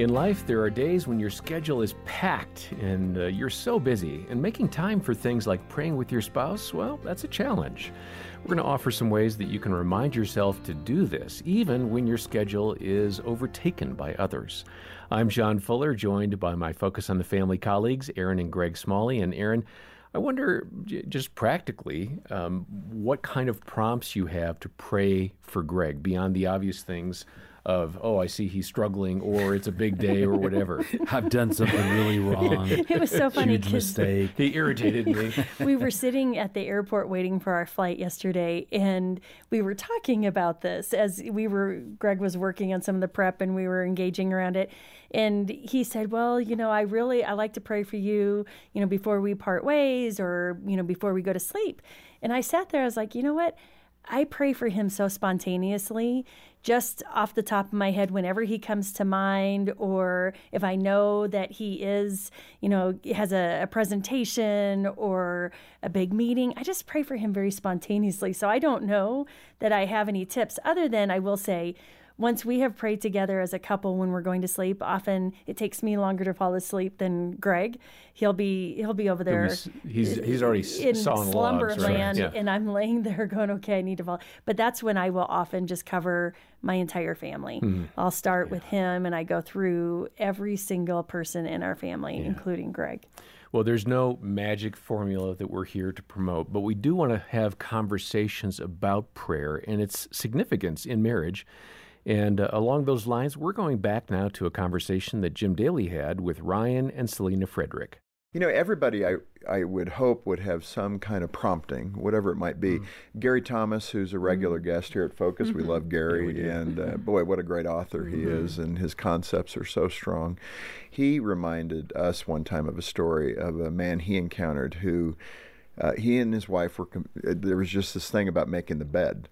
In life, there are days when your schedule is packed and uh, you're so busy, and making time for things like praying with your spouse, well, that's a challenge. We're going to offer some ways that you can remind yourself to do this, even when your schedule is overtaken by others. I'm John Fuller, joined by my Focus on the Family colleagues, Erin and Greg Smalley. And Erin, I wonder, just practically, um, what kind of prompts you have to pray for Greg beyond the obvious things of oh I see he's struggling or it's a big day or whatever. I've done something really wrong. It was so funny Huge mistake. He irritated me. we were sitting at the airport waiting for our flight yesterday and we were talking about this as we were Greg was working on some of the prep and we were engaging around it and he said, "Well, you know, I really I like to pray for you, you know, before we part ways or, you know, before we go to sleep." And I sat there I was like, "You know what? I pray for him so spontaneously, just off the top of my head, whenever he comes to mind, or if I know that he is, you know, has a, a, presentation or a big meeting, I just pray for him very spontaneously. So I don't know that I have any tips other than I will say, once we have prayed together as a couple when we're going to sleep, often it takes me longer to fall asleep than Greg. He'll be he'll be over there. He's he's already in slumber land, right? yeah. and I'm laying there going, okay, I need to fall. But that's when I will often just cover my entire family. Mm-hmm. I'll start yeah. with him, and I go through every single person in our family, yeah. including Greg. Well, there's no magic formula that we're here to promote, but we do want to have conversations about prayer and its significance in marriage. And uh, along those lines, we're going back now to a conversation that Jim Daly had with Ryan and Selena Frederick. You know, everybody I, I would hope would have some kind of prompting, whatever it might be. Mm. Gary Thomas, who's a regular mm. guest here at Focus, mm-hmm. we love Gary, yeah, we and uh, boy, what a great author he mm-hmm. is, and his concepts are so strong. He reminded us one time of a story of a man he encountered who uh, he and his wife were, com- uh, there was just this thing about making the bed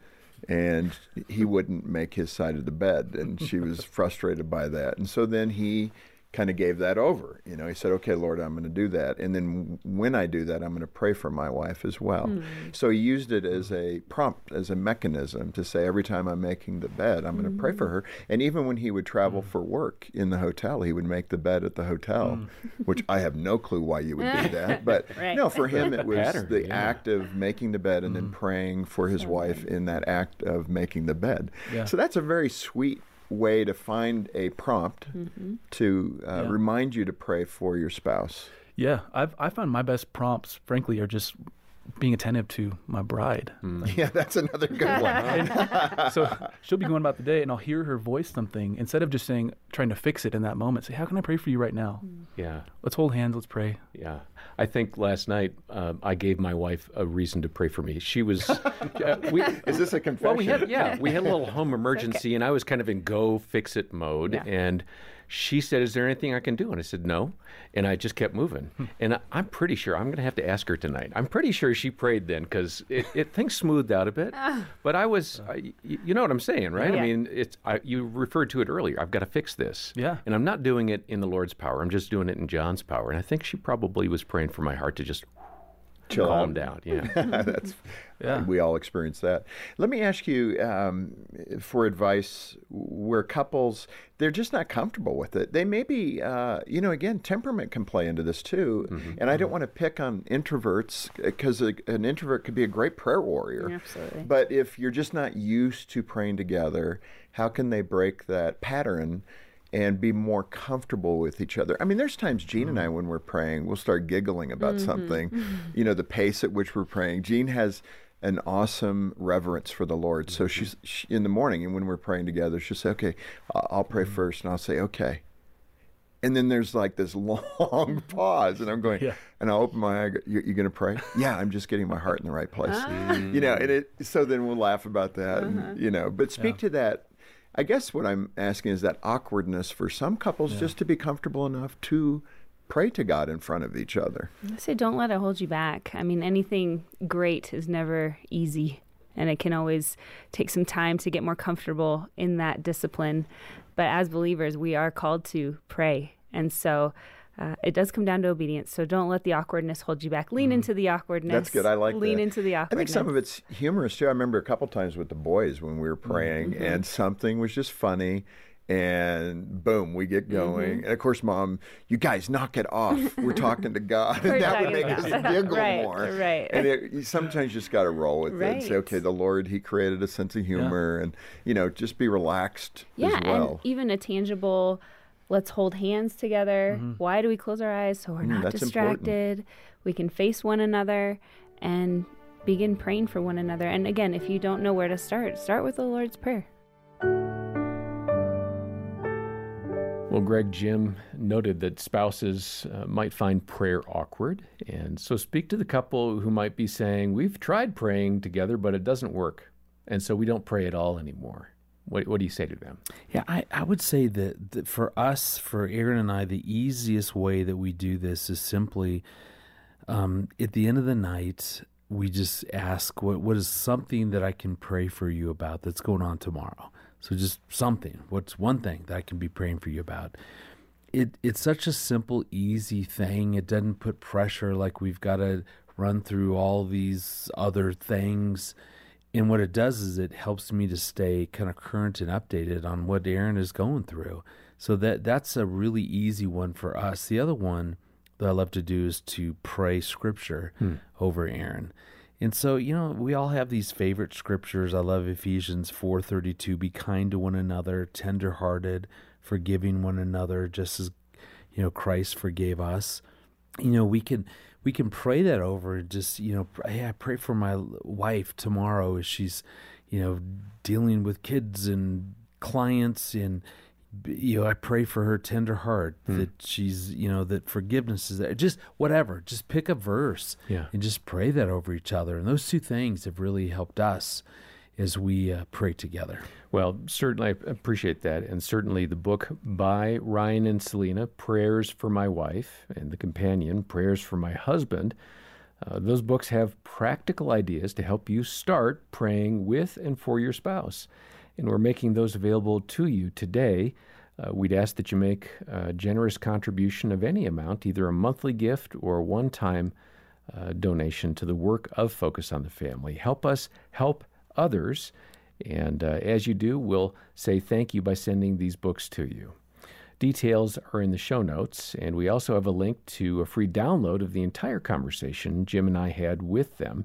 and he wouldn't make his side of the bed and she was frustrated by that. And so then he kind of gave that over. You know, he said, "Okay, Lord, I'm going to do that, and then when I do that, I'm going to pray for my wife as well." Mm. So he used it as a prompt, as a mechanism to say, every time I'm making the bed, I'm mm. going to pray for hmm. her. And even when he would travel mm. for work in the hotel, he would make the bed at the hotel, hmm. which I have no clue why you would do that, but right. no, for him it was pattern, the yeah. act of making the bed and then hmm. praying for his wife in that act of making the bed. Yeah. So that's a very sweet way to find a prompt mm-hmm. to uh, yeah. remind you to pray for your spouse. Yeah, I've I found my best prompts, frankly, are just being attentive to my bride. Mm. yeah, that's another good one. so she'll be going about the day, and I'll hear her voice something instead of just saying, trying to fix it in that moment. Say, "How can I pray for you right now?" Mm. Yeah, let's hold hands. Let's pray. Yeah, I think last night uh, I gave my wife a reason to pray for me. She was. Uh, we, Is this a confession? Well, we had yeah, we had a little home emergency, okay. and I was kind of in go fix it mode, yeah. and she said, Is there anything I can do? And I said, No. And I just kept moving. Hmm. And I, am pretty sure I'm going to have to ask her tonight. I'm pretty sure she prayed then because it, it, things smoothed out a bit. Ah. but I was, I, you know what I'm saying, right? Yeah. I mean, it's I, you referred to it earlier. I've got to fix this. Yeah. And I'm not doing it in the Lord's power. I'm just doing it in John's power. And I think she probably was praying for my heart to just Chill calm out. down. Yeah, that's yeah. We all experience that. Let me ask you um, for advice where couples they're just not comfortable with it. They may be, uh, you know, again, temperament can play into this too. Mm-hmm. And I don't want to pick on introverts because an introvert could be a great prayer warrior. Absolutely. But if you're just not used to praying together, how can they break that pattern? And be more comfortable with each other. I mean, there's times Jean mm and I, mm-hmm. when we're praying, we'll start giggling about mm-hmm. something, mm-hmm. you know, the pace at which we're praying. Jean has an awesome reverence for the Lord. So mm-hmm. she's she, in the morning, and when we're praying together, she'll say, "Okay, I'll pray mm-hmm. first, and I'll say, "Okay." And then there's like this long pause, and I'm going, yeah. and I'll open my eye. You're, you going to pray? yeah, I'm just getting my heart in the right place. Ah. You know, and it. So then we'll laugh about that, uh-huh. and, you know. But speak yeah. to that I guess what I'm asking is that awkwardness for some couples yeah. just to be comfortable enough to pray to God in front of each other. I say don't let it hold you back. I mean, anything great is never easy, and it can always take some time to get more comfortable in that discipline. But as believers, we are called to pray. And so uh, it does come down to obedience. So don't let the awkwardness hold you back. Lean mm. into the awkwardness. That's good. I like Lean that. into the awkwardness. I think some of it's humorous too. I remember a couple times with the boys when we were praying mm-hmm. and something was just funny. and boom, we get going. Mm-hmm. And of course, mom, you guys knock it off. We're talking to God, and that would make us God. giggle Right, more. right. And it, you sometimes you just got to roll with it and say, okay, the Lord, He created a sense of humor, and you know, just be relaxed yeah, as well. and even a tangible. Let's hold hands together. Why do we close our eyes so we're Mm, not distracted? We can face one another and begin praying for one another. And again, if you don't know where to start, start with the Lord's Prayer. Well, Greg, Jim noted that spouses uh, might find prayer awkward. And so speak to the couple who might be saying, We've tried praying together, but it doesn't work. And so we don't pray at all anymore. What, what do you say to them? Yeah, I, I would say that, that for us, for Erin and I, the easiest way that we do this is simply um, at the end of the night, we just ask, what, what is something that I can pray for you about that's going on tomorrow? So just something. What's one thing that I can be praying for you about? It it's such a simple, easy thing. It doesn't put pressure like we've got to run through all these other things. And what it does is it helps me to stay kind of current and updated on what Erin is going through. So that that's a really easy one for us. The other one that I love to do is to pray scripture hmm. over Erin. And so, you know, we all have these favorite scriptures. I love Ephesians 4:32, be kind to one another, tender-hearted, forgiving one another just as you know Christ forgave us. You know, we can we can pray that over just, you know, pr- hey, I pray for my wife tomorrow as she's, you know, dealing with kids and clients and you know, I pray for her tender heart that she's, you know, that forgiveness is there. Just whatever, just pick a verse Yeah. and just pray that over each other. And those two things have really helped us as we uh, pray together. Well, certainly I appreciate that. And certainly the book by Ryan and Selena, Prayers for My Wife, and the companion, Prayers for My Husband, uh, those books have practical ideas to help you start praying with and for your spouse. And we're making those available to you today. Uh, we'd ask that you make a generous contribution of any amount, either a monthly gift or a one time uh, donation to the work of Focus on the Family. Help us help others. And uh, as you do, we'll say thank you by sending these books to you. Details are in the show notes, and we also have a link to a free download of the entire conversation Jim and I had with them,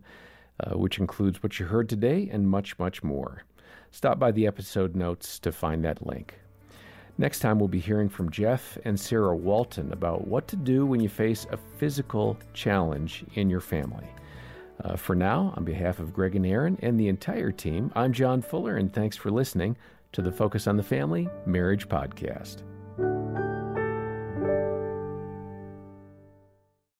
uh, which includes what you heard today and much, much more. Stop by the episode notes to find that link. Next time, we'll be hearing from Jeff and Sarah Walton about what to do when you face a physical challenge in your family. Uh, for now, on behalf of Greg and Erin and the entire team, I'm John Fuller, and thanks for listening to the Focus on the Family Marriage Podcast.